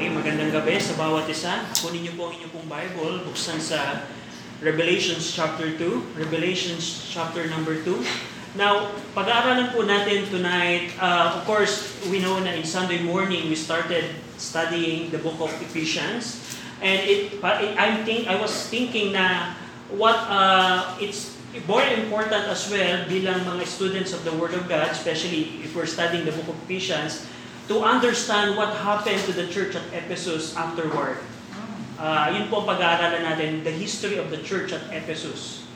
Okay, magandang gabi sa bawat isa. Kunin niyo po ang inyong pong Bible, buksan sa Revelations chapter 2. Revelations chapter number 2. Now, pag-aaralan po natin tonight, uh, of course, we know na in Sunday morning we started studying the book of Ephesians. And it, I think I was thinking na what uh, it's more important as well bilang mga students of the Word of God, especially if we're studying the book of Ephesians, to understand what happened to the church at Ephesus afterward. Uh, yun po ang pag-aaralan natin, the history of the church at Ephesus.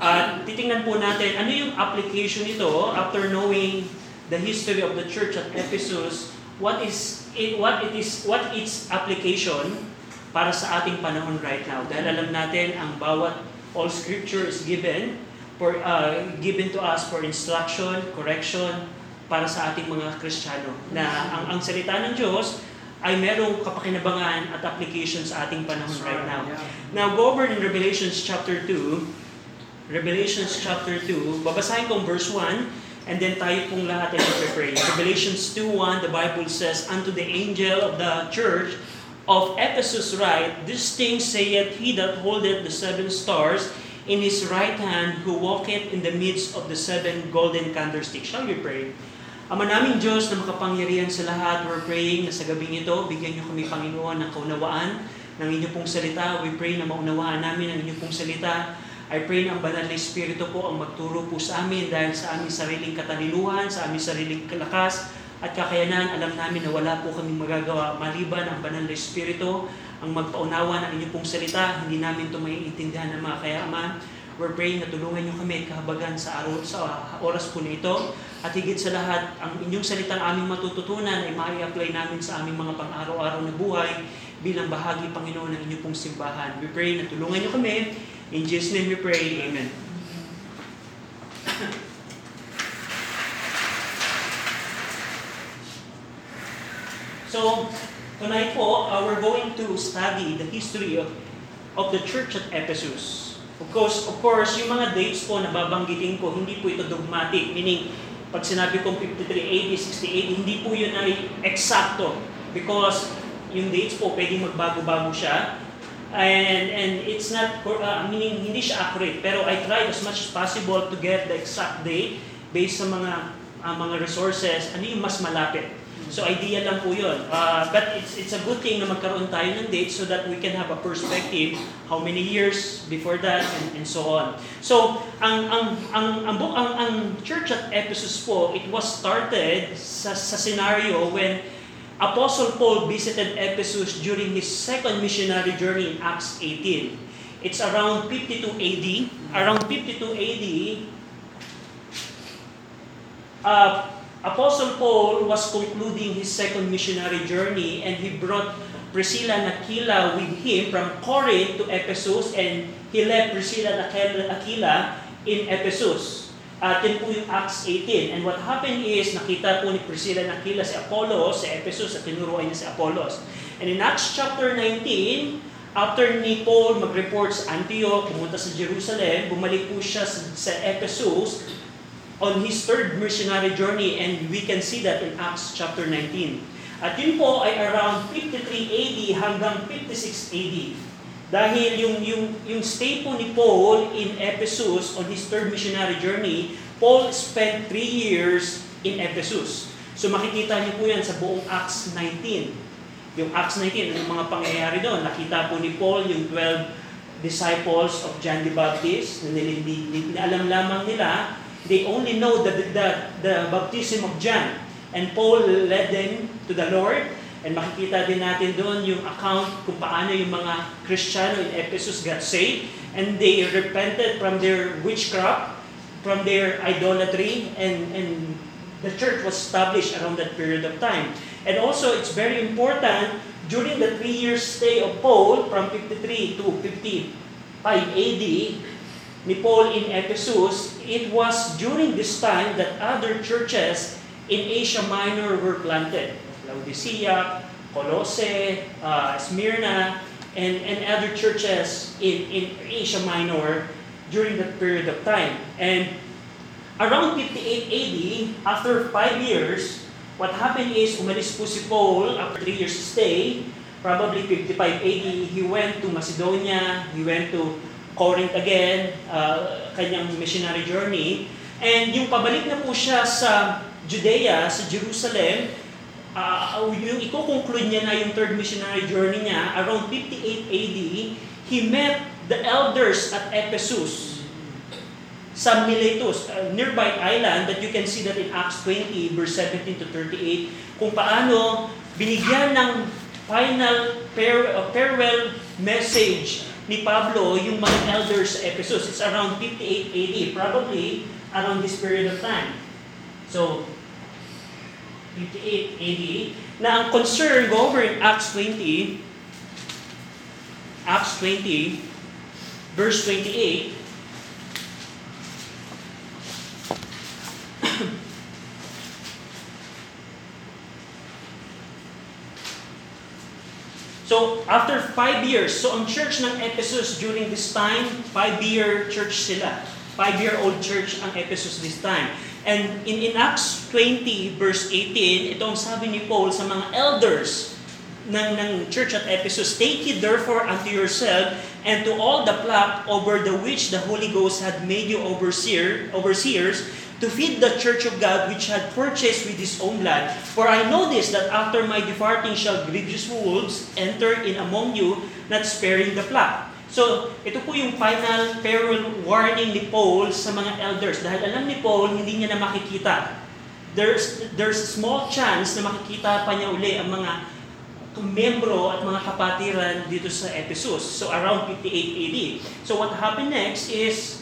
At uh, titingnan po natin, ano yung application nito after knowing the history of the church at Ephesus, what is it, what it is what its application para sa ating panahon right now. Dahil alam natin ang bawat all scripture is given for uh, given to us for instruction, correction, para sa ating mga Kristiyano na ang, ang salita ng Diyos ay merong kapakinabangan at application sa ating panahon right now. Now, go over in Revelations chapter 2. Revelations chapter 2. Babasahin ko verse 1 and then tayo pong lahat ay mag-pray. Revelations 2.1, the Bible says, Unto the angel of the church of Ephesus write, This thing saith he that holdeth the seven stars in his right hand, who walketh in the midst of the seven golden candlesticks. Shall we pray? Ama naming Diyos na makapangyarihan sa lahat, we're praying na sa gabing ito, bigyan niyo kami Panginoon ng kaunawaan ng inyong pong salita. We pray na maunawaan namin ang inyong pong salita. I pray na ang banal na Espiritu po ang magturo po sa amin dahil sa aming sariling katalinuhan, sa aming sariling lakas at kakayanan. Alam namin na wala po kami magagawa maliban ang banal na Espiritu ang magpaunawa ng inyong pong salita. Hindi namin ito maiintindihan ng mga kaya, Ama. We're praying na tulungan niyo kami kahabagan sa araw sa oras po nito. At higit sa lahat, ang inyong salitang aming matututunan ay mai-apply namin sa aming mga pang-araw-araw na buhay bilang bahagi, Panginoon, ng inyong pong simbahan. We pray na tulungan niyo kami. In Jesus' name we pray. Amen. So, tonight po, uh, we're going to study the history of, of the church at Ephesus. Of course, of course, yung mga dates po na babanggitin ko, hindi po ito dogmatic. Meaning, pag sinabi kong 53 AD, 60 hindi po yun ay eksakto. Because yung dates po, pwedeng magbago-bago siya. And, and it's not, uh, meaning, hindi siya accurate. Pero I tried as much as possible to get the exact date based sa mga uh, mga resources, ano yung mas malapit. So idea lang po yun. Uh, but it's, it's a good thing na magkaroon tayo ng date so that we can have a perspective how many years before that and, and so on. So ang ang ang ang, ang, ang, ang church at Ephesus po, it was started sa, sa scenario when Apostle Paul visited Ephesus during his second missionary journey in Acts 18. It's around 52 AD. Around 52 AD, uh, Apostle Paul was concluding his second missionary journey and he brought Priscilla and Aquila with him from Corinth to Ephesus and he left Priscilla and Aquila in Ephesus. At yun po yung Acts 18. And what happened is, nakita po ni Priscilla and Aquila si Apollos sa Ephesus at tinuruan niya si Apollos. And in Acts chapter 19, after ni Paul mag-report sa Antioch, pumunta sa Jerusalem, bumalik po siya sa, sa Ephesus on his third missionary journey and we can see that in Acts chapter 19. At yun po ay around 53 AD hanggang 56 AD. Dahil yung, yung, yung stay po ni Paul in Ephesus on his third missionary journey, Paul spent 3 years in Ephesus. So makikita niyo po yan sa buong Acts 19. Yung Acts 19, yung mga pangyayari doon, nakita po ni Paul yung 12 disciples of John the Baptist na, nilindi, na alam lamang nila They only know the, the, the baptism of John. And Paul led them to the Lord. And makikita din natin doon yung account kung paano yung mga Kristiyano in Ephesus got saved. And they repented from their witchcraft, from their idolatry, and, and the church was established around that period of time. And also, it's very important, during the three year stay of Paul, from 53 to 55 AD, ni Paul in Ephesus, it was during this time that other churches in Asia Minor were planted. Laodicea, Colossae, uh, Smyrna, and, and other churches in, in Asia Minor during that period of time. And around 58 AD, after five years, what happened is umalis po si Paul after three years stay probably 55 AD, he went to Macedonia, he went to Corinth again, uh, kanyang missionary journey. And yung pabalik na po siya sa Judea, sa Jerusalem, uh, yung iko-conclude niya na yung third missionary journey niya, around 58 AD, he met the elders at Ephesus sa Miletus, a nearby island that you can see that in Acts 20, verse 17 to 38, kung paano binigyan ng final uh, farewell message ni Pablo yung mga elders sa Ephesus. It's around 58 AD, probably around this period of time. So, 58 AD, na ang concern, go over in Acts 20, Acts 20, verse 28, So, after five years, so ang church ng Ephesus during this time, five-year church sila. Five-year-old church ang Ephesus this time. And in, in Acts 20, verse 18, ito ang sabi ni Paul sa mga elders ng, ng church at Ephesus, Take it therefore unto yourself and to all the flock over the which the Holy Ghost had made you overseer, overseers, to feed the church of God which had purchased with his own blood. For I know this, that after my departing shall grievous wolves enter in among you, not sparing the flock. So, ito po yung final peril warning ni Paul sa mga elders. Dahil alam ni Paul, hindi niya na makikita. There's, there's small chance na makikita pa niya uli ang mga membro at mga kapatiran dito sa Ephesus. So, around 58 AD. So, what happened next is,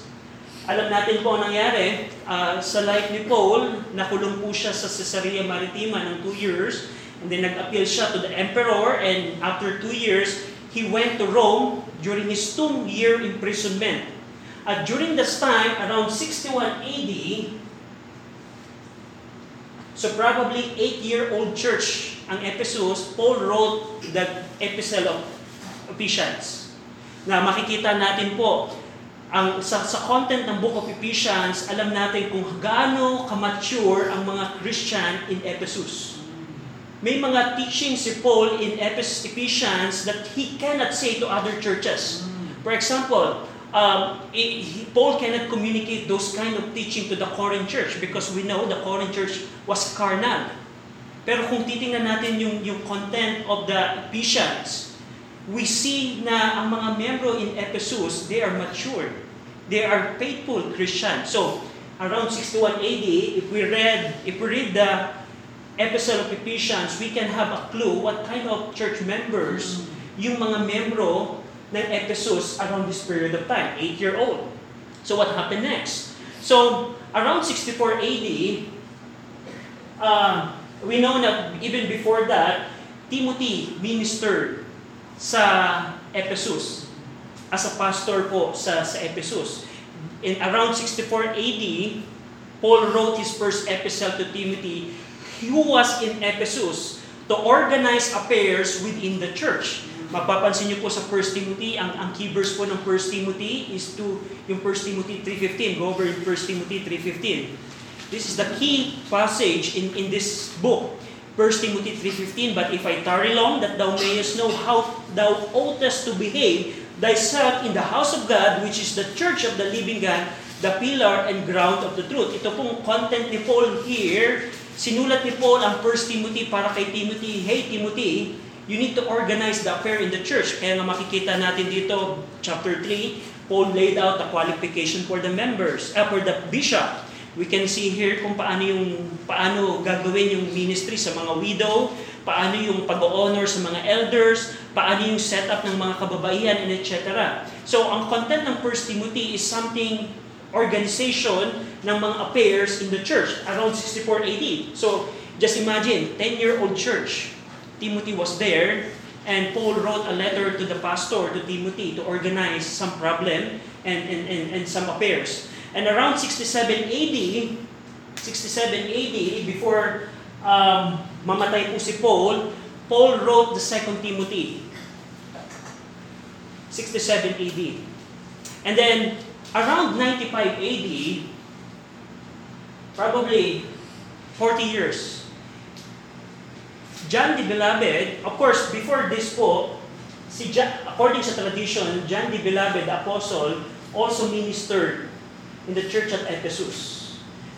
alam natin po ang nangyari, uh, sa life ni Paul, nakulong po siya sa Caesarea Maritima ng two years, and then nag-appeal siya to the emperor, and after two years, he went to Rome during his two-year imprisonment. At during this time, around 61 AD, so probably 8-year-old church ang Ephesus, Paul wrote the Epistle of Ephesians. Na makikita natin po, ang sa, sa content ng Book of Ephesians, alam natin kung gaano ka-mature ang mga Christian in Ephesus. May mga teaching si Paul in Ephesians that he cannot say to other churches. For example, um, he, Paul cannot communicate those kind of teaching to the Corinth church because we know the Corinth church was carnal. Pero kung titingnan natin yung, yung content of the Ephesians, we see na ang mga membro in Ephesus, they are mature. They are faithful Christians. So, around 61 AD, if we read, if we read the Epistle of Ephesians, we can have a clue what kind of church members yung mga membro ng Ephesus around this period of time, 8-year-old. So what happened next? So, around 64 AD, uh, we know that even before that, Timothy ministered sa Ephesus as a pastor po sa, sa Ephesus. In around 64 AD, Paul wrote his first epistle to Timothy, who was in Ephesus, to organize affairs within the church. Mapapansin niyo po sa 1 Timothy, ang, ang key verse po ng 1 Timothy is to yung 1 Timothy 3.15. Go over in 1 Timothy 3.15. This is the key passage in, in this book. 1 Timothy 3.15, But if I tarry long, that thou mayest know how thou oughtest to behave thyself in the house of God, which is the church of the living God, the pillar and ground of the truth. Ito pong content ni Paul here, sinulat ni Paul ang 1 Timothy para kay Timothy, Hey Timothy, you need to organize the affair in the church. Kaya nga makikita natin dito, chapter 3, Paul laid out the qualification for the members, uh, for the bishop we can see here kung paano yung paano gagawin yung ministry sa mga widow, paano yung pag-honor sa mga elders, paano yung setup ng mga kababaihan, and etc. So, ang content ng 1 Timothy is something organization ng mga affairs in the church around 64 AD. So, just imagine, 10-year-old church. Timothy was there, and Paul wrote a letter to the pastor, to Timothy, to organize some problem and, and, and, and some affairs. And around 67 AD, 67 AD, before um, mamatay po si Paul, Paul wrote the second Timothy. 67 AD. And then, around 95 AD, probably 40 years, John the Beloved, of course, before this po, si John, according sa tradition, John the Beloved, apostle, also ministered in the church at Ephesus.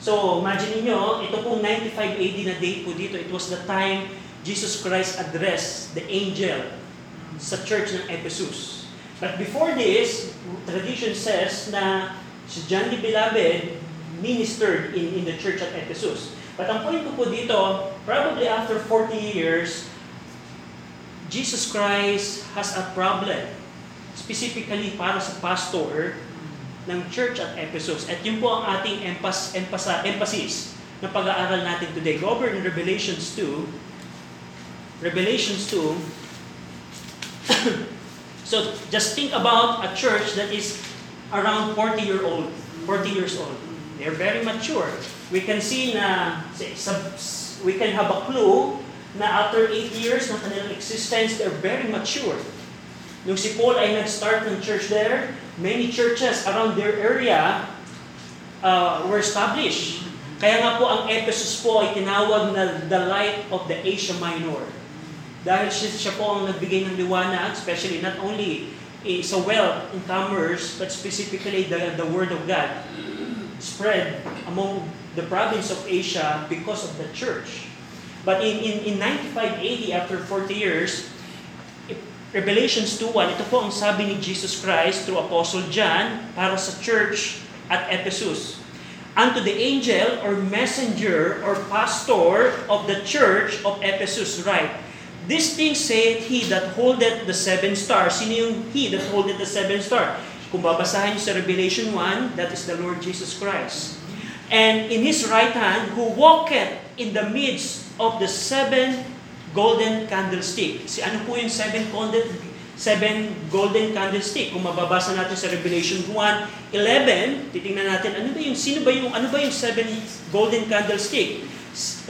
So, imagine niyo, ito pong 95 AD na date po dito, it was the time Jesus Christ addressed the angel sa church ng Ephesus. But before this, tradition says na si John the Beloved ministered in, in the church at Ephesus. But ang point ko po dito, probably after 40 years, Jesus Christ has a problem. Specifically para sa pastor ng church at Ephesus. At yun po ang ating empas, empasa, emphasis na pag-aaral natin today. Go over in Revelations 2. Revelations 2. so just think about a church that is around 40 year old, 40 years old. They're very mature. We can see na we can have a clue na after 8 years ng kanilang existence, they're very mature. Nung si Paul ay nag-start ng church there, many churches around their area uh, were established. Kaya nga po ang Ephesus po ay tinawag na the light of the Asia Minor. Dahil siya, siya po ang nagbigay ng liwanag, especially not only eh, sa wealth in commerce, but specifically the, the Word of God spread among the province of Asia because of the church. But in, in, in 95 AD, after 40 years, Revelations 2.1, ito po ang sabi ni Jesus Christ through Apostle John para sa church at Ephesus. Unto the angel or messenger or pastor of the church of Ephesus write, This thing saith he that holdeth the seven stars. Sino yung he that holdeth the seven stars? Kung babasahin sa Revelation 1, that is the Lord Jesus Christ. And in his right hand, who walketh in the midst of the seven golden candlestick. Si ano po yung seven golden, seven golden candlestick? Kung mababasa natin sa Revelation 1:11, titingnan natin ano ba yung sino ba yung ano ba yung seven golden candlestick?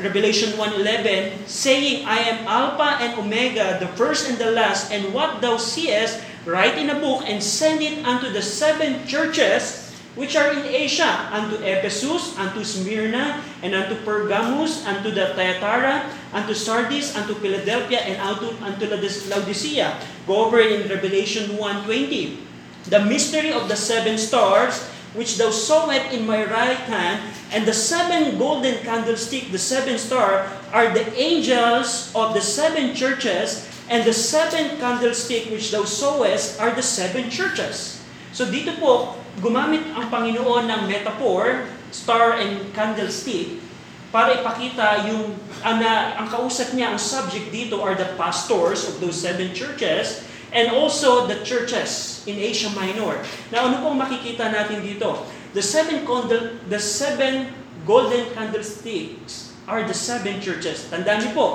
Revelation 1:11 saying, I am Alpha and Omega, the first and the last, and what thou seest, write in a book and send it unto the seven churches which are in Asia, unto Ephesus, unto Smyrna, and unto Pergamus, unto the Thyatira, unto Sardis, unto Philadelphia, and unto, unto Laodicea. Go over in Revelation 1.20. The mystery of the seven stars, which thou sawest in my right hand, and the seven golden candlestick, the seven star, are the angels of the seven churches, and the seven candlestick which thou sawest are the seven churches. So dito po, gumamit ang Panginoon ng metaphor, star and candlestick, para ipakita yung ang, na, ang kausap niya, ang subject dito are the pastors of those seven churches and also the churches in Asia Minor. Now, ano pong makikita natin dito? The seven, candle, the seven golden candlesticks are the seven churches. Tandaan niyo po,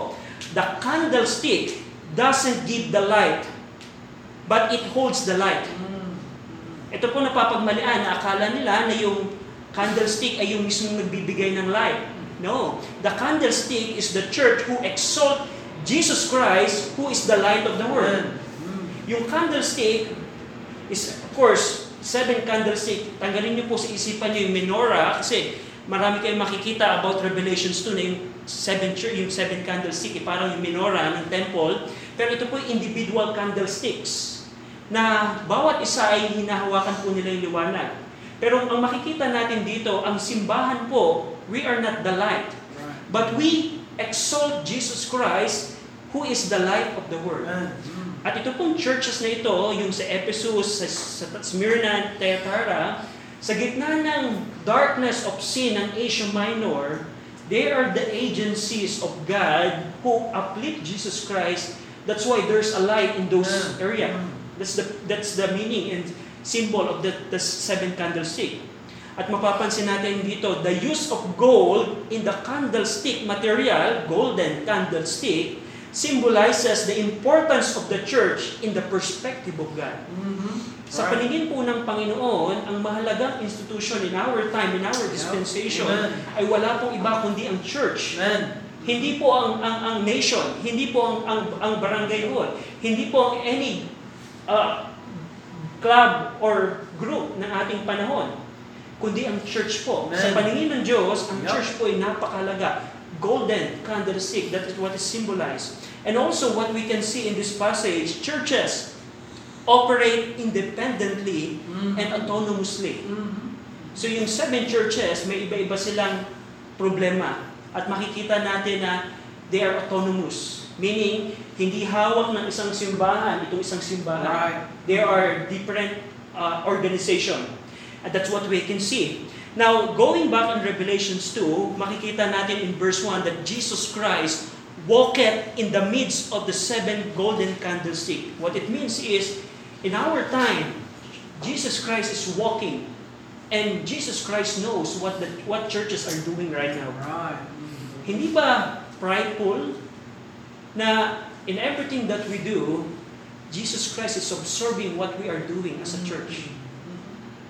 the candlestick doesn't give the light, but it holds the light. Ito po napapagmalian na akala nila na yung candlestick ay yung mismong nagbibigay ng light. No. The candlestick is the church who exalt Jesus Christ who is the light of the world. Yung candlestick is, of course, seven candlestick. Tanggalin niyo po sa isipan niyo yung menorah kasi marami kayong makikita about Revelations 2 na yung seven, yung seven candlestick, eh, parang yung menorah ng temple. Pero ito po yung individual candlesticks na bawat isa ay hinahawakan po nila yung liwanag. Pero ang makikita natin dito, ang simbahan po, we are not the light. But we exalt Jesus Christ, who is the light of the world. At ito pong churches na ito, yung sa Ephesus, sa, sa Smyrna, Thyatira, sa gitna ng darkness of sin ng Asia Minor, they are the agencies of God who uplift Jesus Christ. That's why there's a light in those area. That's the, that's the meaning and symbol of the, the seven candlestick. At mapapansin natin dito, the use of gold in the candlestick material, golden candlestick, symbolizes the importance of the church in the perspective of God. Mm-hmm. Sa paningin po ng Panginoon, ang mahalagang institution in our time, in our dispensation, Amen. ay wala pong iba kundi ang church. Amen. Hindi po ang, ang, ang nation, hindi po ang, ang, ang barangay hall, hindi po ang any uh, club or group ng ating panahon, kundi ang church po. Amen. Sa paningin ng Diyos, ang yep. church po ay napakalaga. golden candlestick. That is what is symbolized. And also what we can see in this passage, churches operate independently Mhm. and autonomously. Mhm. So yung seven churches, may iba-iba silang problema. At makikita natin na they are autonomous. Meaning, hindi hawak ng isang simbahan, itong isang simbahan. Right. They are different uh, organization. And that's what we can see. Now, going back on Revelations 2, makikita natin in verse 1 that Jesus Christ walketh in the midst of the seven golden candlestick. What it means is, in our time, Jesus Christ is walking and Jesus Christ knows what the what churches are doing right now. Right. Hindi ba prideful na in everything that we do, Jesus Christ is observing what we are doing as a church.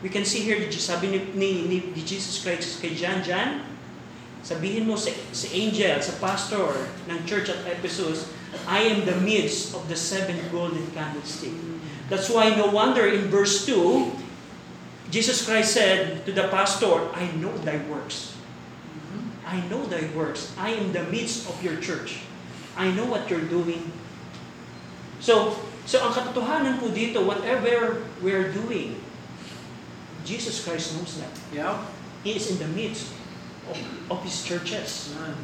We can see here, sabi ni, ni, ni, Jesus Christ kay John, John, sabihin mo sa, sa angel, sa pastor ng church at Ephesus, I am the midst of the seven golden candlestick. That's why no wonder in verse 2, Jesus Christ said to the pastor, I know thy works. I know thy works. I am the midst of your church. I know what you're doing. So, so ang katotohanan po dito, whatever we're doing, Jesus Christ knows that. Yep. He is in the midst of, of His churches. Yan.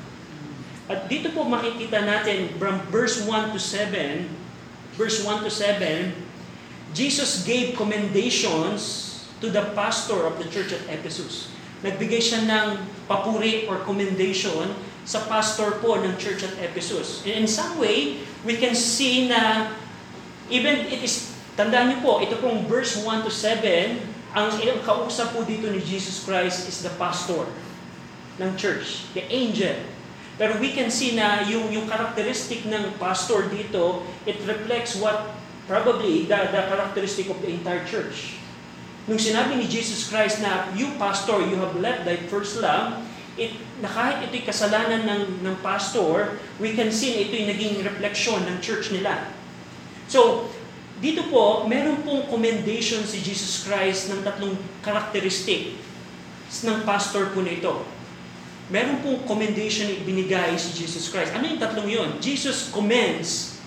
At dito po makikita natin from verse 1 to 7, verse 1 to 7, Jesus gave commendations to the pastor of the church at Ephesus. Nagbigay siya ng papuri or commendation sa pastor po ng church at Ephesus. And in some way, we can see na even it is, tandaan niyo po, ito pong verse 1 to 7, ang kausap po dito ni Jesus Christ is the pastor ng church, the angel. Pero we can see na yung, yung characteristic ng pastor dito, it reflects what probably the, the characteristic of the entire church. Nung sinabi ni Jesus Christ na, you pastor, you have left thy first love, it, na kahit ito'y kasalanan ng, ng pastor, we can see na ito'y naging refleksyon ng church nila. So, dito po, meron pong commendation si Jesus Christ ng tatlong karakteristik ng pastor po nito. Meron pong commendation na ibinigay si Jesus Christ. Ano yung tatlong yon? Jesus commends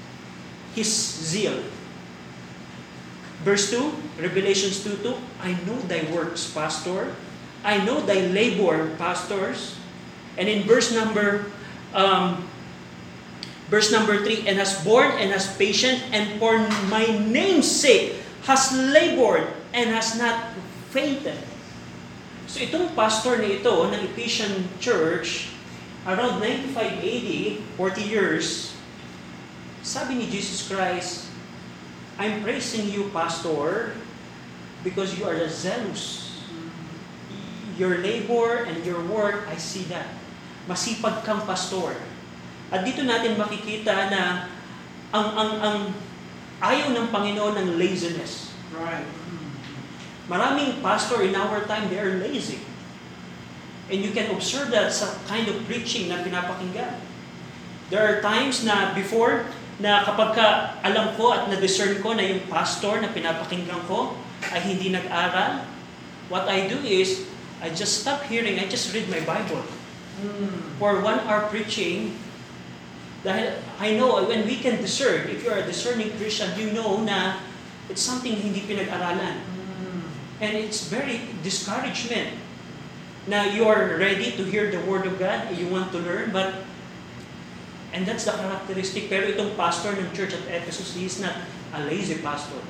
His zeal. Verse 2, Revelations 2.2, I know thy works, pastor. I know thy labor, pastors. And in verse number um, verse number 3, and has borne and has patient, and for my name's sake has labored and has not fainted. So itong pastor na ito ng Ephesian Church, around 95 AD, 40 years, sabi ni Jesus Christ, I'm praising you, pastor, because you are a zealous. Your labor and your work, I see that. Masipag kang pastor. At dito natin makikita na ang ang ang ayaw ng Panginoon ng laziness. Right. Maraming pastor in our time, they are lazy. And you can observe that sa kind of preaching na pinapakinggan. There are times na before, na kapag ka alam ko at na-discern ko na yung pastor na pinapakinggan ko ay hindi nag-aral, what I do is, I just stop hearing, I just read my Bible. Mm. For one hour preaching, dahil I know when we can discern, if you're a discerning Christian, you know na it's something hindi pinag-aralan. Mm. And it's very discouragement Now you are ready to hear the Word of God, you want to learn, but and that's the characteristic. Pero itong pastor ng church at Ephesus, he is not a lazy pastor.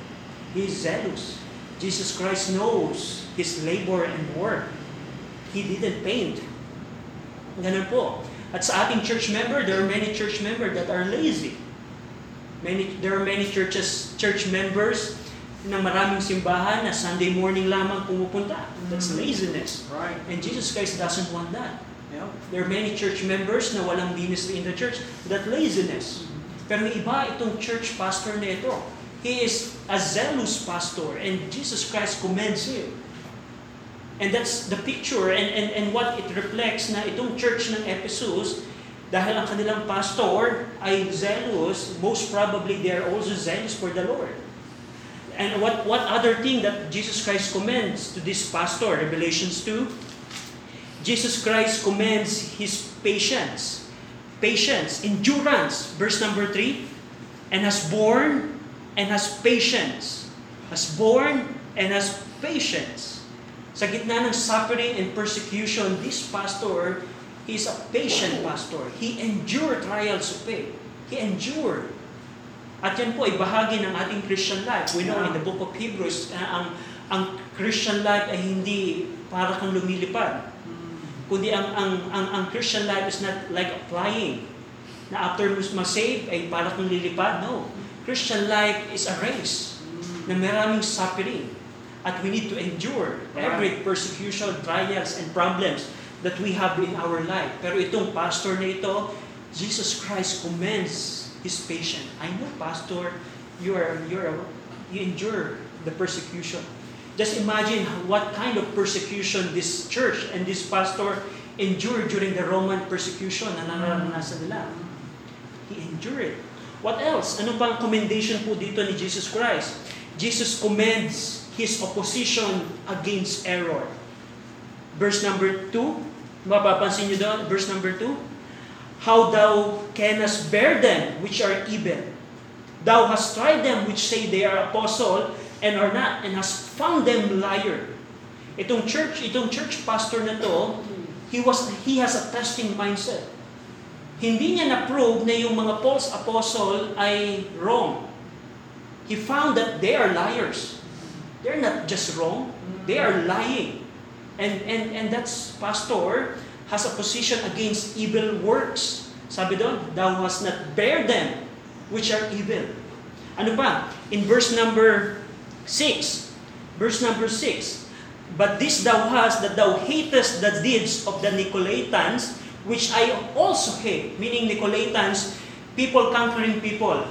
He is zealous. Jesus Christ knows his labor and work. He didn't paint. Ganun po. At sa ating church member, there are many church members that are lazy. Many, there are many churches, church members ng maraming simbahan na Sunday morning lamang pumupunta. That's Mm. laziness. Right. And Jesus Christ doesn't want that. Yep. There are many church members na walang ministry in the church. That laziness. Pero iba itong church pastor na ito. He is a zealous pastor and Jesus Christ commends him. And that's the picture and, and, and what it reflects na itong church ng Ephesus, dahil ang kanilang pastor ay zealous, most probably they are also zealous for the Lord. And what, what other thing that Jesus Christ commends to this pastor, Revelations 2, Jesus Christ commends his patience. patience, endurance, verse number 3, and has borne and has patience. Has borne and has patience. Sa gitna ng suffering and persecution, this pastor is a patient pastor. He endured trials of faith. He endured. At yan po ay bahagi ng ating Christian life. We know in the book of Hebrews, uh, ang, ang Christian life ay hindi para kang lumilipad. Kundi ang, ang, ang, ang Christian life is not like flying. Na after masave ay para kang lilipad. No. Christian life is a race na maraming suffering. At we need to endure every persecution, trials, and problems that we have in our life. Pero itong pastor na ito, Jesus Christ commends his patience. I know, pastor, you are, you are, you endure the persecution. Just imagine what kind of persecution this church and this pastor endured during the Roman persecution na naranasan nila. He endured it. What else? Ano pang commendation po dito ni Jesus Christ? Jesus commends his opposition against error. Verse number 2, mapapansin nyo doon, verse number 2, How thou canst bear them which are evil. Thou hast tried them which say they are apostle and are not, and hast found them liar. Itong church, itong church pastor na to, he was he has a testing mindset. Hindi niya na-prove na yung mga false apostle ay wrong. He found that they are liars. They're not just wrong, they are lying. And and and that's pastor has a position against evil works. Sabi doon, thou hast not bear them which are evil. Ano pa? In verse number 6, verse number 6, But this thou hast, that thou hatest the deeds of the Nicolaitans, which I also hate. Meaning Nicolaitans, people conquering people.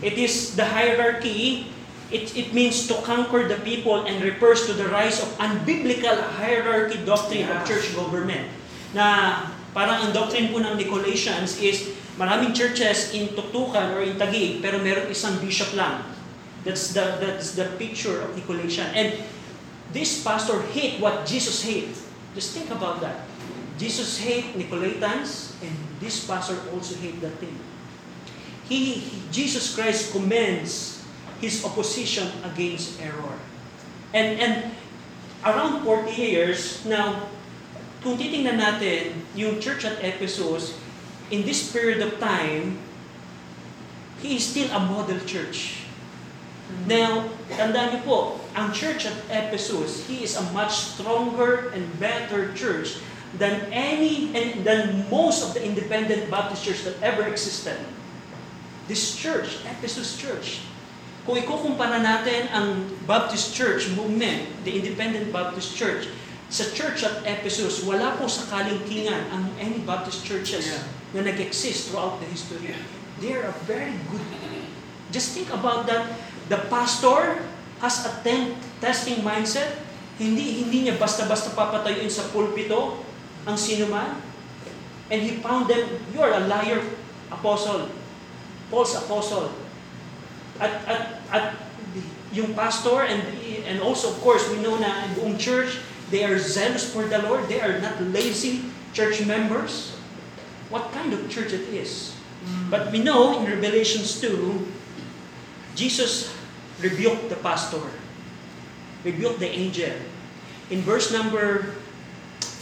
It is the hierarchy, it, it means to conquer the people and refers to the rise of unbiblical hierarchy doctrine of Yeah. church government. Na parang ang doctrine po ng Nicolaitans is maraming churches in Tuktukan or in Taguig, pero meron isang bishop lang. That's the, that's the picture of Nicolaitan. And this pastor hate what Jesus hate. Just think about that. Jesus hate Nicolaitans, and this pastor also hate that thing. He, he- Jesus Christ commends his opposition against error. And and around 40 years now, kung titingnan natin yung church at Ephesus, in this period of time, he is still a model church. Now, tandaan niyo po, ang church at Ephesus, he is a much stronger and better church than any and than most of the independent Baptist church that ever existed. This church, Ephesus Church, kung ikukumpara natin ang Baptist Church movement, the Independent Baptist Church, sa church at Ephesus, wala po sa kalingkingan ang any Baptist churches Yeah. na nag-exist throughout the history. They are a very good. Just think about that. The pastor has a ten- testing mindset. Hindi hindi niya basta-basta papatayuin sa pulpito ang sino man. And he found them, you are a liar, apostle. False apostle. At, at, at yung pastor and, and also of course we know na buong church, they are zealous for the Lord. They are not lazy church members. What kind of church it is? But we know in Revelations 2, Jesus rebuked the pastor, rebuked the angel. In verse number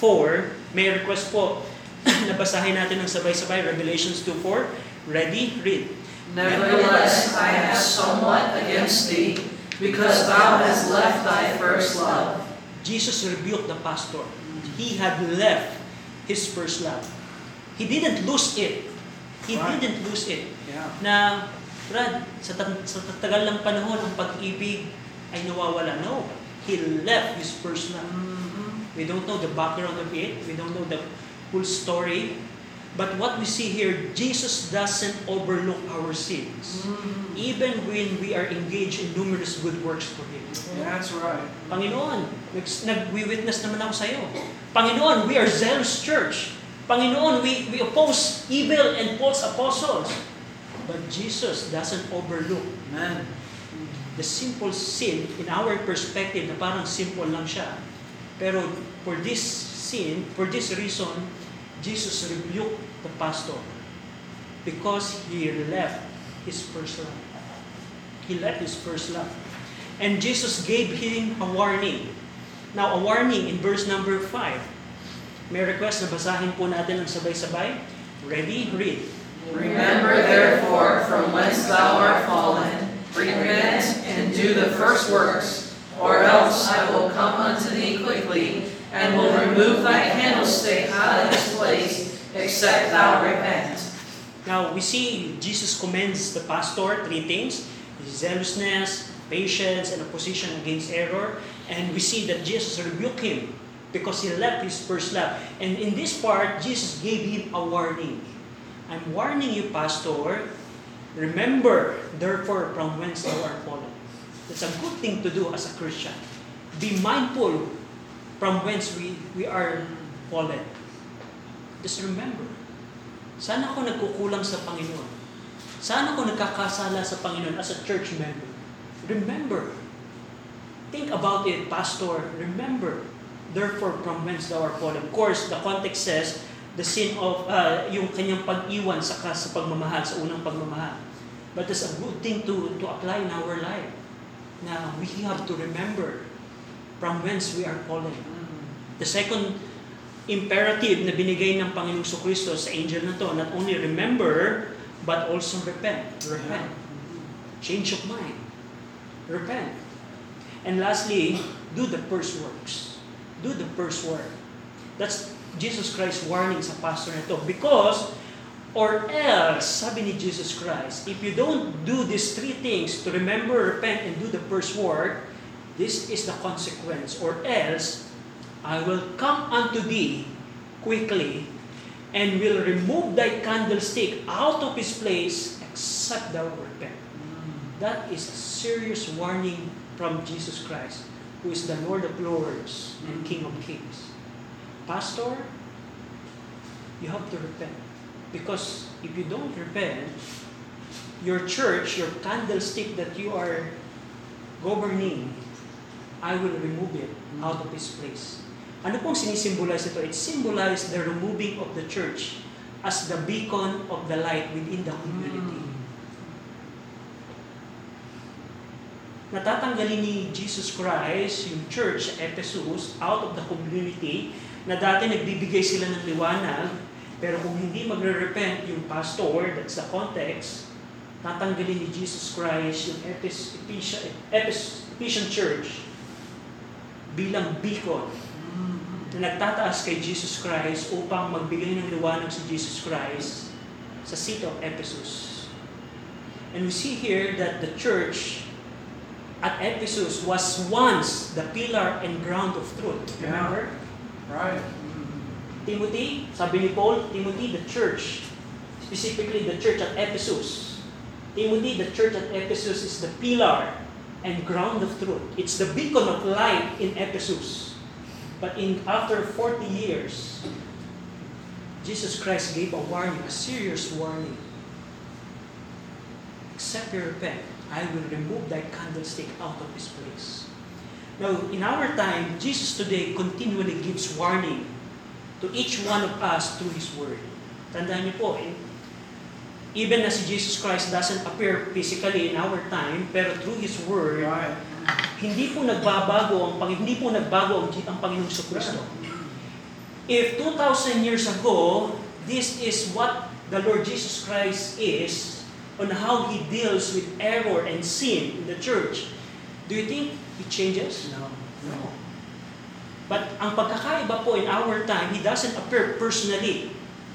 4, may request po na basahin natin ng sabay-sabay, Revelations 2.4. Ready? Read. Nevertheless, I have somewhat against thee, because thou hast left thy first love. Jesus rebuked the pastor. He had left his first love. He didn't lose it. He Right. didn't lose it. Yeah. Na, Brad, sa, ta- sa tagal ng panahon, ang pag-ibig ay nawawala. No. He left his first love. We don't know the background of it. We don't know the full story. But what we see here, Jesus doesn't overlook our sins. Mm. Even when we are engaged in numerous good works for Him. That's right. Panginoon, nag-witness naman ako sa iyo. Panginoon, we are zealous church. Panginoon, we, we oppose evil and false apostles. But Jesus doesn't overlook Amen. the simple sin in our perspective na parang simple lang siya. Pero for this sin, for this reason, Jesus rebuked the pastor. Because he left his first love. He left his first love. And Jesus gave him a warning. Now, a warning in verse number 5. May request na basahin po natin ng sabay-sabay. Ready? Read. Remember therefore from whence thou art fallen, repent and do the first works, or else I will come unto thee quickly, and will remove thy candlestick out of its place, except thou repent. Now, we see Jesus commends the pastor three things zealousness, patience, and opposition against error. And we see that Jesus rebuked him because he left his first love. And in this part, Jesus gave him a warning. I'm warning you, pastor. Remember, therefore, from whence thou art fallen. That's a good thing to do as a Christian. Be mindful from whence we, we are fallen. Just remember. Sana ako nagkukulang sa Panginoon. Sana ako nagkakasala sa Panginoon as a church member. Remember. Think about it, Pastor. Remember. Therefore, from whence thou art fallen. Of course, the context says, the sin of, uh, yung kanyang pag-iwan sa, sa pagmamahal, sa unang pagmamahal. But it's a good thing to, to apply in our life. Na we have to remember from whence we are fallen. The second imperative na binigay ng Panginoong Kristo sa angel na to, not only remember, but also repent. Repent. Change of mind. Repent. And lastly, do the first works. Do the first work. That's Jesus Christ's warning sa pastor na to. Because, or else, sabi ni Jesus Christ, if you don't do these three things, to remember, repent, and do the first work, this is the consequence. Or else, I will come unto thee quickly, and will remove thy candlestick out of his place, except thou repent. That is a serious warning from Jesus Christ, who is the Lord of Lords and mm. King of Kings. Pastor, you have to repent. Because if you don't repent, your church, your candlestick that you are governing, I will remove it mm. out of its place. Ano pong sinisimbolize ito? It symbolizes the removing of the church as the beacon of the light within the community. Natatanggalin ni Jesus Christ yung church sa Ephesus out of the community na dati nagbibigay sila ng liwanag pero kung hindi magre-repent yung pastor, that's the context, tatanggalin ni Jesus Christ yung Ephes, Ephesian church bilang beacon na nagtataas kay Jesus Christ upang magbigay ng liwanag si Jesus Christ sa city of Ephesus. And we see here that the church at Ephesus was once the pillar and ground of truth. Remember? Right. Timothy, sabi ni Paul, Timothy, the church, specifically the church at Ephesus. Timothy, the church at Ephesus is the pillar and ground of truth. It's the beacon of light in Ephesus. But in after 40 years, Jesus Christ gave a warning, a serious warning. Except you repent, I will remove thy candlestick out of his place. Now, in our time, Jesus today continually gives warning to each one of us through His Word. Tandaan niyo po, eh, even na si Jesus Christ doesn't appear physically in our time, pero through His Word, Right. Hindi po nagbabago ang Pang- hindi po nagbago ang, ang Panginoong Kristo. If 2,000 years ago, this is what the Lord Jesus Christ is on how He deals with error and sin in the church, do you think it changes? No. No. But ang pagkakaiba po in our time, He doesn't appear personally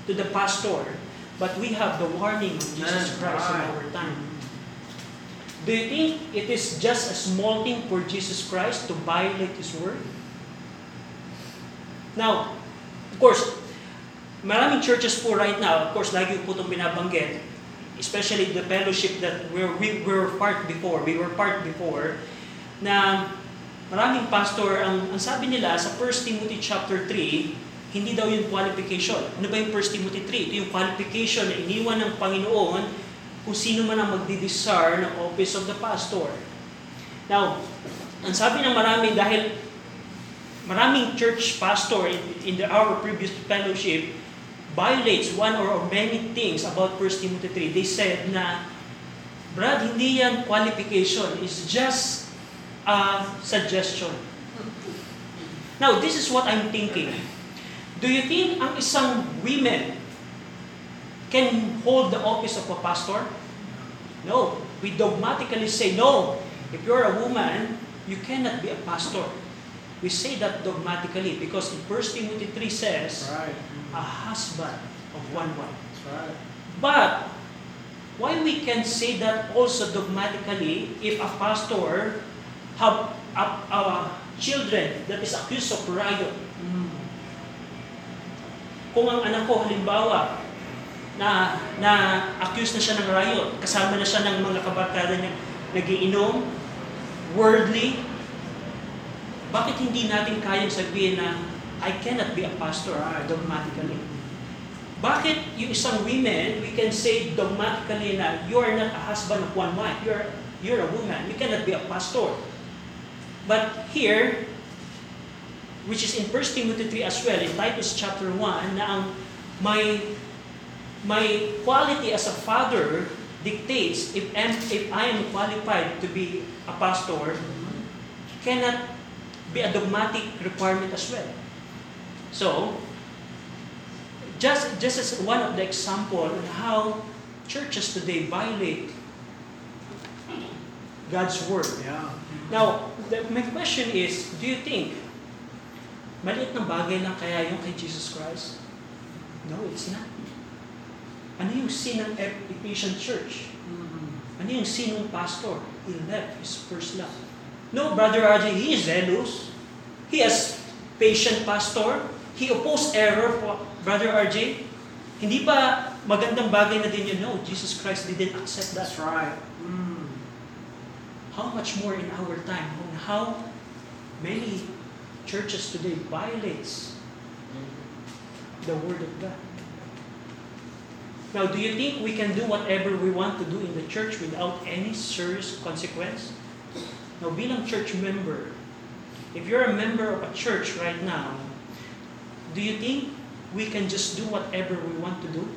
to the pastor, but we have the warning of Jesus Christ in our time. Do you think it is just a small thing for Jesus Christ to violate His word? Now, of course, maraming churches po right now, of course, lagi po itong binabanggit, especially the fellowship that we're, we were part before, we were part before, na maraming pastor, ang, ang sabi nila sa 1 Timothy chapter 3, hindi daw yung qualification. Ano ba yung 1 Timothy 3? Ito yung qualification na iniwan ng Panginoon kung sino man ang magdidesire ng office of the pastor. Now, ang sabi ng marami dahil maraming church pastor in, in the, our previous fellowship, violates one or many things about 1 Timothy 3. They said na, Brad, hindi yan qualification. It's just a suggestion. Now, this is what I'm thinking. Do you think ang isang women can hold the office of a pastor? No. We dogmatically say, no. If you're a woman, you cannot be a pastor. We say that dogmatically because in 1 Timothy 3 says, Right. a husband of one wife. Right. But, why we can say that also dogmatically if a pastor have a, a children that is accused of riot? Kung ang anak ko halimbawa na na accused na siya ng riot, kasama na siya ng mga kabarkada niya nagiinom, worldly, bakit hindi natin kayang sabihin na I cannot be a pastor Right. dogmatically? Bakit yung isang women, we can say dogmatically na you are not a husband of one wife, you're, you're a woman, you cannot be a pastor. But here, which is in 1 Timothy 3 as well, in Titus chapter 1, na ang my, my quality as a father dictates if, am, if I am qualified to be a pastor, cannot be a dogmatic requirement as well. So, just, just as one of the example on how churches today violate God's word. Yeah. Now, the, my question is, do you think maliit ng bagay lang kaya yung kay Jesus Christ? No, it's not. Ano yung sin ng Ep- Ephesian church? Ano yung sin ng pastor? He left his first love. No, Brother RJ, he is zealous. He has patient pastor. He opposed error, po- Brother RJ. Hindi ba magandang bagay na din yun? No, Jesus Christ didn't accept that. That's right. Mm. How much more in our time? On how many churches today violates the Word of God? Now, do you think we can do whatever we want to do in the church without any serious consequence? Now, bilang church member, if you're a member of a church right now, do you think we can just do whatever we want to do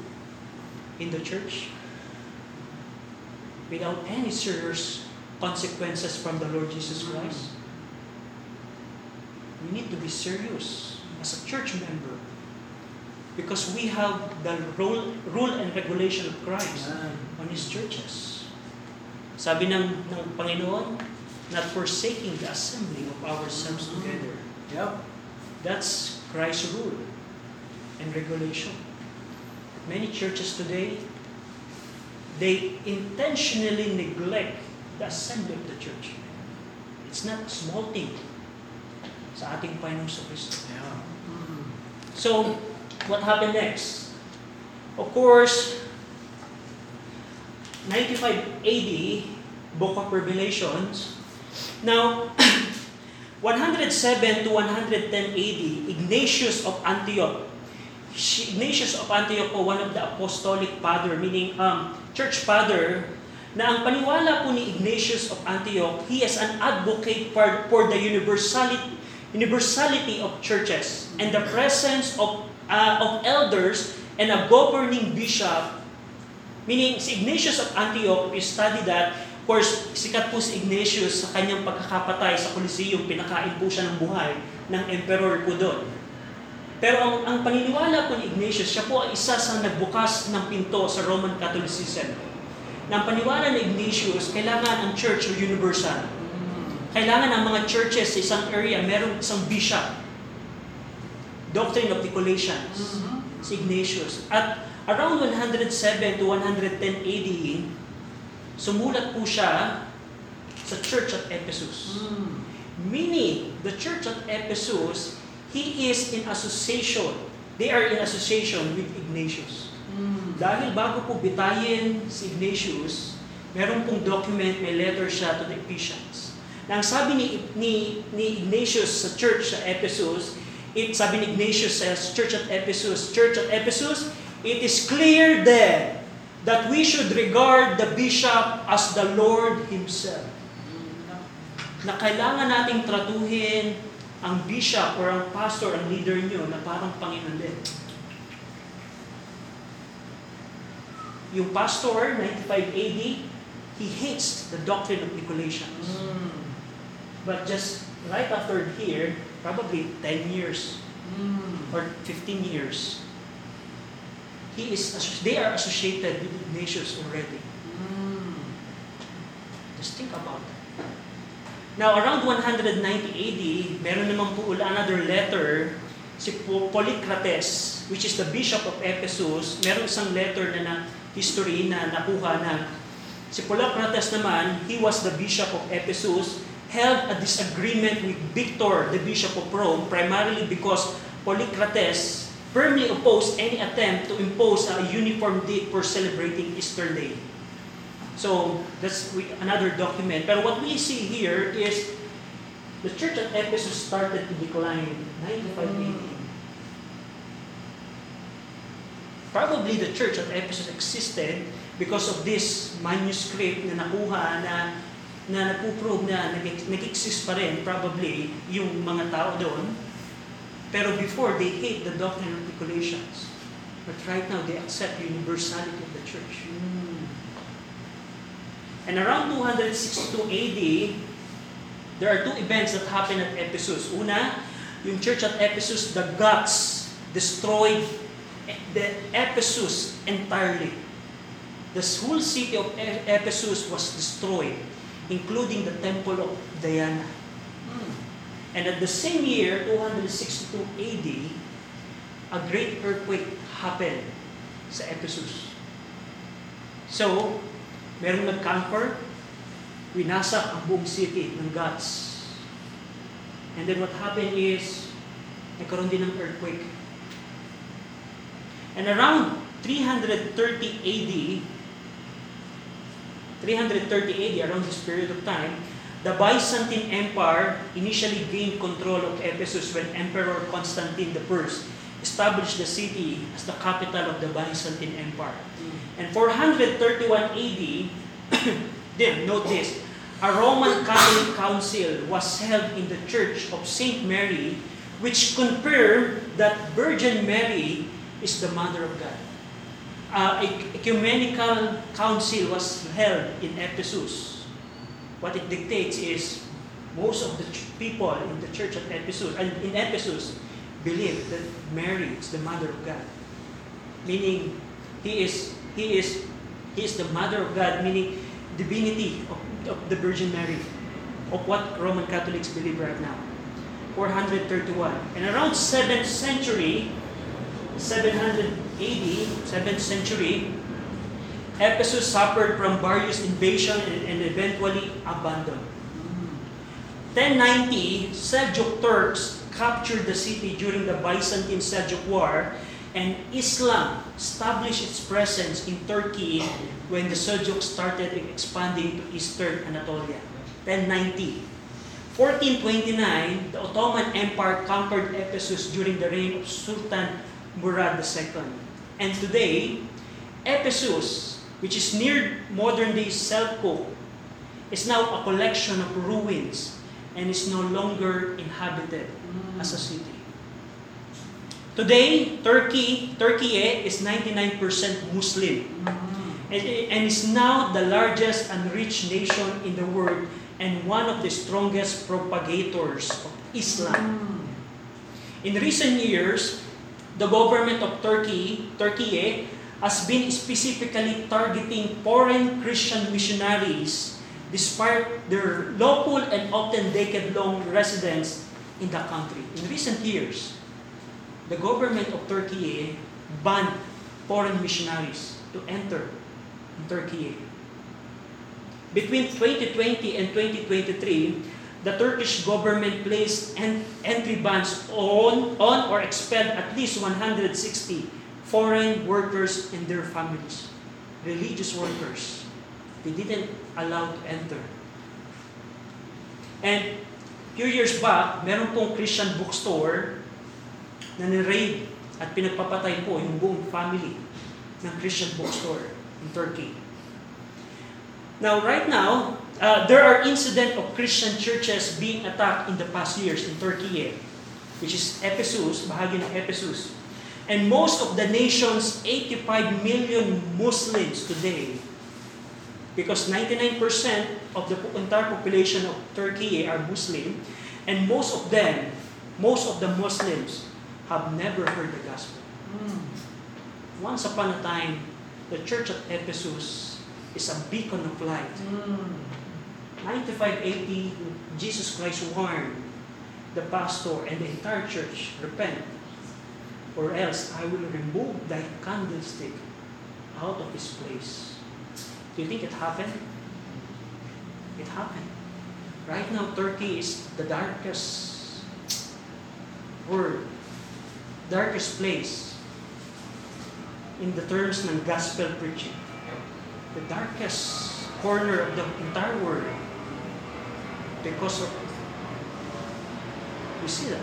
in the church without any serious consequences from the Lord Jesus Christ? We need to be serious as a church member because we have the rule, rule and regulation of Christ on His churches. Sabi ng, ng Panginoon, not forsaking the assembly of ourselves together. Yep. That's Christ's rule and regulation. Many churches today, they intentionally neglect the assembly of the church. It's not a small thing sa ating Panginoong sa Kristo. Yeah. So, what happened next? Of course, 95 AD, Book of Revelations. Now, 107 to 110 AD, Ignatius of Antioch. Ignatius of Antioch po, one of the apostolic father, meaning um, church father, na ang paniwala po ni Ignatius of Antioch, he is an advocate for, for the universality, universality of churches and the presence of, uh, of elders and a governing bishop Meaning, si Ignatius of Antioch, if study that, of course, sikat po si Ignatius sa kanyang pagkakapatay sa Coliseum, pinakain po siya ng buhay ng emperor po doon. Pero ang, ang paniniwala po ni Ignatius, siya po ay isa sa nagbukas ng pinto sa Roman Catholicism. Na ang paniwala ni Ignatius, kailangan ang church o universal. Kailangan ang mga churches sa isang area, merong isang bishop. Doctrine of the Colations si Ignatius. At around 107 to 110 AD, sumulat po siya sa church at Ephesus. Mm. Meaning, the church at Ephesus, he is in association. They are in association with Ignatius. Mm. Dahil bago po bitayin si Ignatius, meron pong document, may letter siya to the Ephesians. Na ang sabi ni, ni, ni Ignatius sa church sa Ephesus, it, sabi ni Ignatius sa church at Ephesus, church at Ephesus, it is clear then that we should regard the bishop as the Lord Himself. Na kailangan nating tratuhin ang bishop or ang pastor, ang leader nyo na parang Panginoon din. yung pastor, 95 AD, he hates the doctrine of Nicolaitans. Mm. But just right after here, probably 10 years Mm. or 15 years, he is they are associated with Ignatius already. Mm. Just think about that. Now, around 190 AD, meron naman po another letter, si Po- Polycrates, which is the bishop of Ephesus, meron isang letter na, na history na nakuha na si Polycrates naman, he was the bishop of Ephesus, held a disagreement with Victor, the bishop of Rome, primarily because Polycrates firmly opposed any attempt to impose a uniform date for celebrating Easter Day. So, that's another document. But what we see here is the church at Ephesus started to decline 95 AD. Probably the church at Ephesus existed because of this manuscript na nakuha na na nagpo-prove na nag- nag-exist pa rin probably yung mga tao doon. Pero before, they hate the doctrine of Nicolaitans. But right now, they accept the universality of the church. Mm. And around 262 AD, there are two events that happen at Ephesus. Una, yung church at Ephesus, the gods destroyed the Ephesus entirely. The whole city of E- Ephesus was destroyed, including the temple of Diana. Mm. And at the same year, 262 AD, a great earthquake happened sa Ephesus. So, merong nag-conquer, winasak ang buong city ng gods. And then what happened is, nagkaroon din ng earthquake. And around 330 AD, 330 AD, around this period of time, the Byzantine Empire initially gained control of Ephesus when Emperor Constantine I established the city as the capital of the Byzantine Empire. And 431 AD, then note this, a Roman Catholic council was held in the Church of Saint Mary, which confirmed that Virgin Mary is the Mother of God. Uh, ec- ecumenical council was held in Ephesus. What it dictates is most of the people in the church at Ephesus, and in Ephesus, believe that Mary is the Mother of God. Meaning, he is he is he is the Mother of God, meaning divinity of, of the Virgin Mary, of what Roman Catholics believe right now. 431. And around 7th century, 700 AD, 7th century, Ephesus suffered from various invasion and, and eventually abandoned. 1090, Seljuk Turks captured the city during the Byzantine Seljuk War, and Islam established its presence in Turkey when the Seljuk started expanding to eastern Anatolia. 1090. 1429, the Ottoman Empire conquered Ephesus during the reign of Sultan Murad II. And today, Ephesus, which is near modern-day Selkirk, is now a collection of ruins and is no longer inhabited mm. as a city. Today, Turkey, Turkey is 99% Muslim mm-hmm. and, and is now the largest and rich nation in the world and one of the strongest propagators of Islam. Mm. In recent years, the government of Turkey, Turkey eh, has been specifically targeting foreign Christian missionaries despite their local and often decade-long residence in the country. In recent years, the government of Turkey eh, banned foreign missionaries to enter Turkey. Between 2020 and 2023, the Turkish government placed en- entry bans on, on or expelled at least 160 foreign workers and their families, religious workers. They didn't allow to enter. And few years back, meron pong Christian bookstore na ni-raid at pinagpapatay po yung buong family ng Christian bookstore in Turkey. Now, right now, Uh, there are incidents of Christian churches being attacked in the past years in Turkey, eh, which is Ephesus, bahagi ng Ephesus. And most of the nation's 85 million Muslims today, because 99% of the entire population of Turkey are Muslim, and most of them, most of the Muslims have never heard the gospel. Mm. Once upon a time, the church of Ephesus is a beacon of light. Mm. 9580, Jesus Christ warned the pastor and the entire church, repent, or else I will remove thy candlestick out of his place. Do you think it happened? It happened. Right now, Turkey is the darkest world, darkest place in the terms of gospel preaching. The darkest corner of the entire world. Because of we see that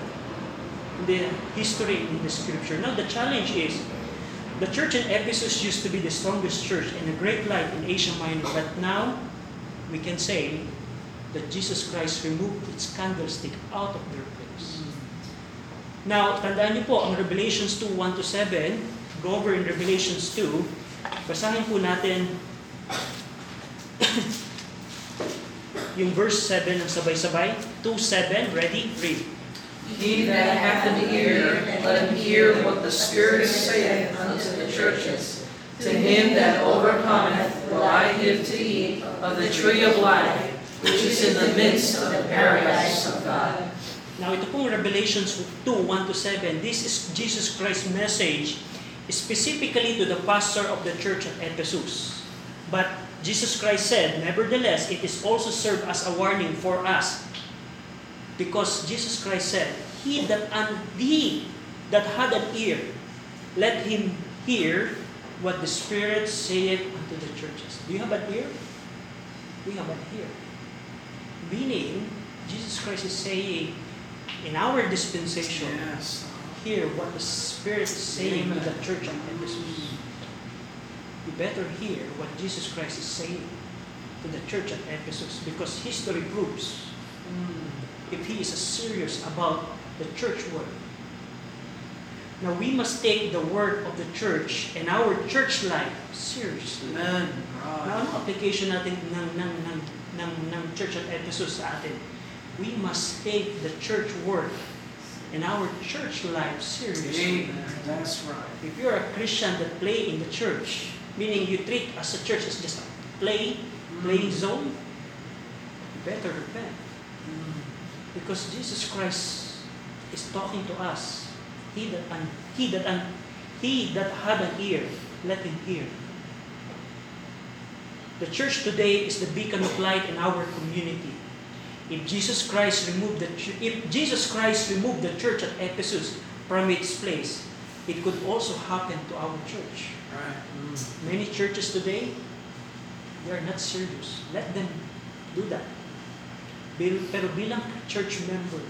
in the history in the scripture. Now the challenge is the church in Ephesus used to be the strongest church and a great light in Asia Minor, but now we can say that Jesus Christ removed its candlestick out of their place. Now, tandaan niyo po ang Revelations 2, 1 to 7, go over in Revelations 2, basahin po natin yung verse 7 ng sabay-sabay. 2, 7, ready? Read. He that hath an ear, let him hear what the Spirit saith unto the churches. To him that overcometh will I give to eat of the tree of life, which is in the midst of the paradise of God. Now, ito pong Revelations 2, 1 to 7, this is Jesus Christ's message specifically to the pastor of the church at Ephesus. But Jesus Christ said, nevertheless, it is also served as a warning for us. Because Jesus Christ said, He that, and he that had an ear, let him hear what the Spirit saith unto the churches. Do you have an ear? We have an ear. Meaning, Jesus Christ is saying, in our dispensation, Yes. hear what the Spirit is saying to the church of Ephesus. You better hear what Jesus Christ is saying to the church at Ephesus because history proves if he is serious about the church work. Now we must take the word of the church and our church life seriously. Amen. Now, ano application natin ng, ng, ng, ng, ng church at Ephesus sa atin? We must take the church work and our church life seriously. Amen. That's right. If you're a Christian that play in the church, meaning you treat as a church as just a play, play mm. zone, you better repent. Because Jesus Christ is talking to us. He that un, he that un, he that had an ear, let him hear. The church today is the beacon of light in our community. If Jesus Christ removed the if Jesus Christ removed the church at Ephesus from its place, it could also happen to our church. Right. Mm. Many churches today, they are not serious. Let them do that. Pero bilang church member,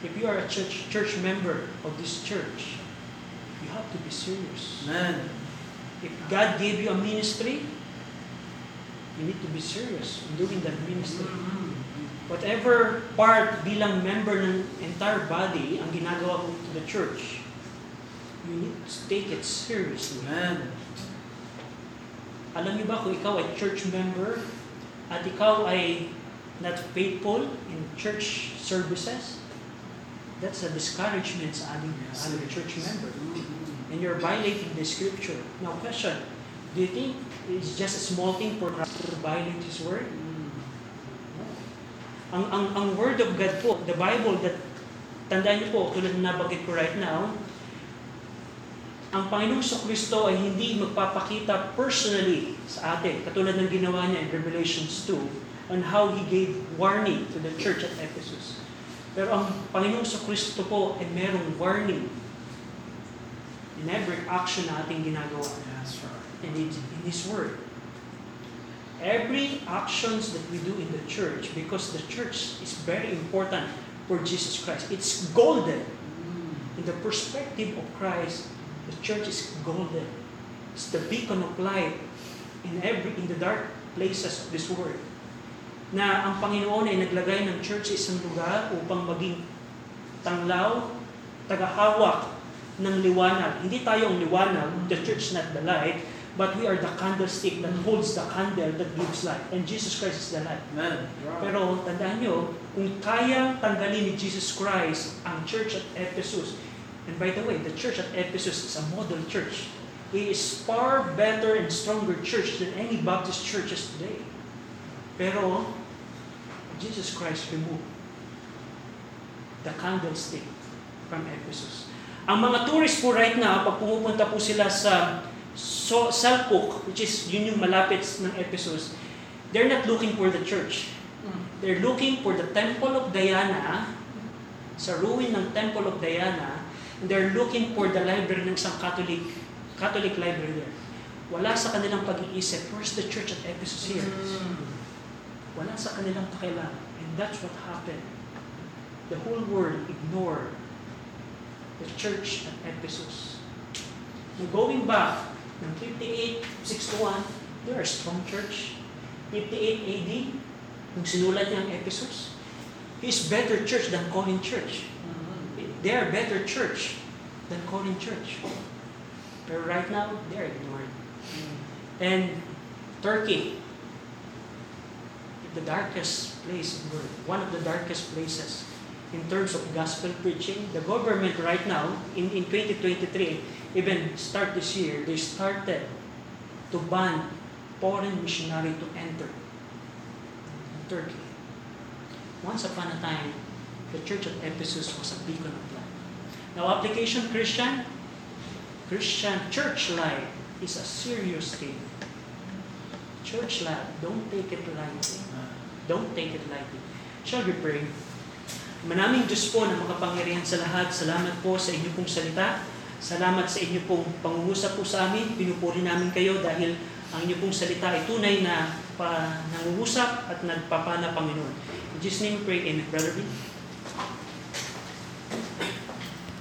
if you are a church church member of this church, you have to be serious. Amen. If God gave you a ministry, you need to be serious in doing that ministry. Mm-hmm. Whatever part bilang member ng entire body ang ginagawa mo to the church, you need to take it seriously. Amen. Alam niyo ba kung ikaw ay church member at ikaw ay not faithful in church services, that's a discouragement sa ating it church member. Mm-hmm. And you're violating the scripture. Now question, do you think it's just a small thing for Christ to violate His word? Mm-hmm. Ang, ang, ang word of God po, the Bible that, tandaan niyo po, tulad na nabanggit ko right now, ang Panginoong Kristo ay hindi magpapakita personally sa atin, katulad ng ginawa niya in Revelations 2, on how He gave warning to the church at Ephesus. Pero ang Panginoong Kristo po ay merong warning in every action na ating ginagawa in His, in His Word. Every actions that we do in the church, because the church is very important for Jesus Christ. It's golden. In the perspective of Christ, the church is golden. It's the beacon of light in every in the dark places of this world. Na ang Panginoon ay naglagay ng church sa isang lugar upang maging tanglaw, tagahawak ng liwanag. Hindi tayo ang liwanag, the church not the light, but we are the candlestick that holds the candle that gives light. And Jesus Christ is the light. Amen. Pero tandaan nyo, kung kayang tanggalin ni Jesus Christ ang church at Ephesus, and by the way, the church at Ephesus is a model church. It is far better and stronger church than any Baptist churches today. Pero, Jesus Christ removed the candlestick from Ephesus. Ang mga tourists po right now, pag pumupunta po sila sa so, Salpuk, which is yun yung malapit ng Ephesus, they're not looking for the church. They're looking for the Temple of Diana, sa ruin ng Temple of Diana, they're looking for the library ng isang Catholic, Catholic library there. Wala sa kanilang pag-iisip, where's the church at Ephesus here? Wala sa kanilang pakialam. And that's what happened. The whole world ignored the church at Ephesus. Now going back, ng 58, 61, they're a strong church. 58 AD, nung sinulat niya ang Ephesus, is better church than Corinth Church. They are better church than Corinth Church. But right now, they are ignored. Mm. And Turkey, the darkest place in the world, one of the darkest places in terms of gospel preaching. The government right now, in, in 2023, even start this year, they started to ban foreign missionary to enter Turkey. Once upon a time, the church of Ephesus was a beacon of. Now, application Christian, Christian church life is a serious thing. Church life, don't take it lightly. Don't take it lightly. Shall we pray? Manaming Diyos po na makapangyarihan sa lahat, salamat po sa inyo pong salita. Salamat sa inyo pong pangungusap po sa amin. Pinupuri namin kayo dahil ang inyo pong salita ay tunay na pa, nangungusap at nagpapana Panginoon. In Jesus' name pray, Amen. Brother B.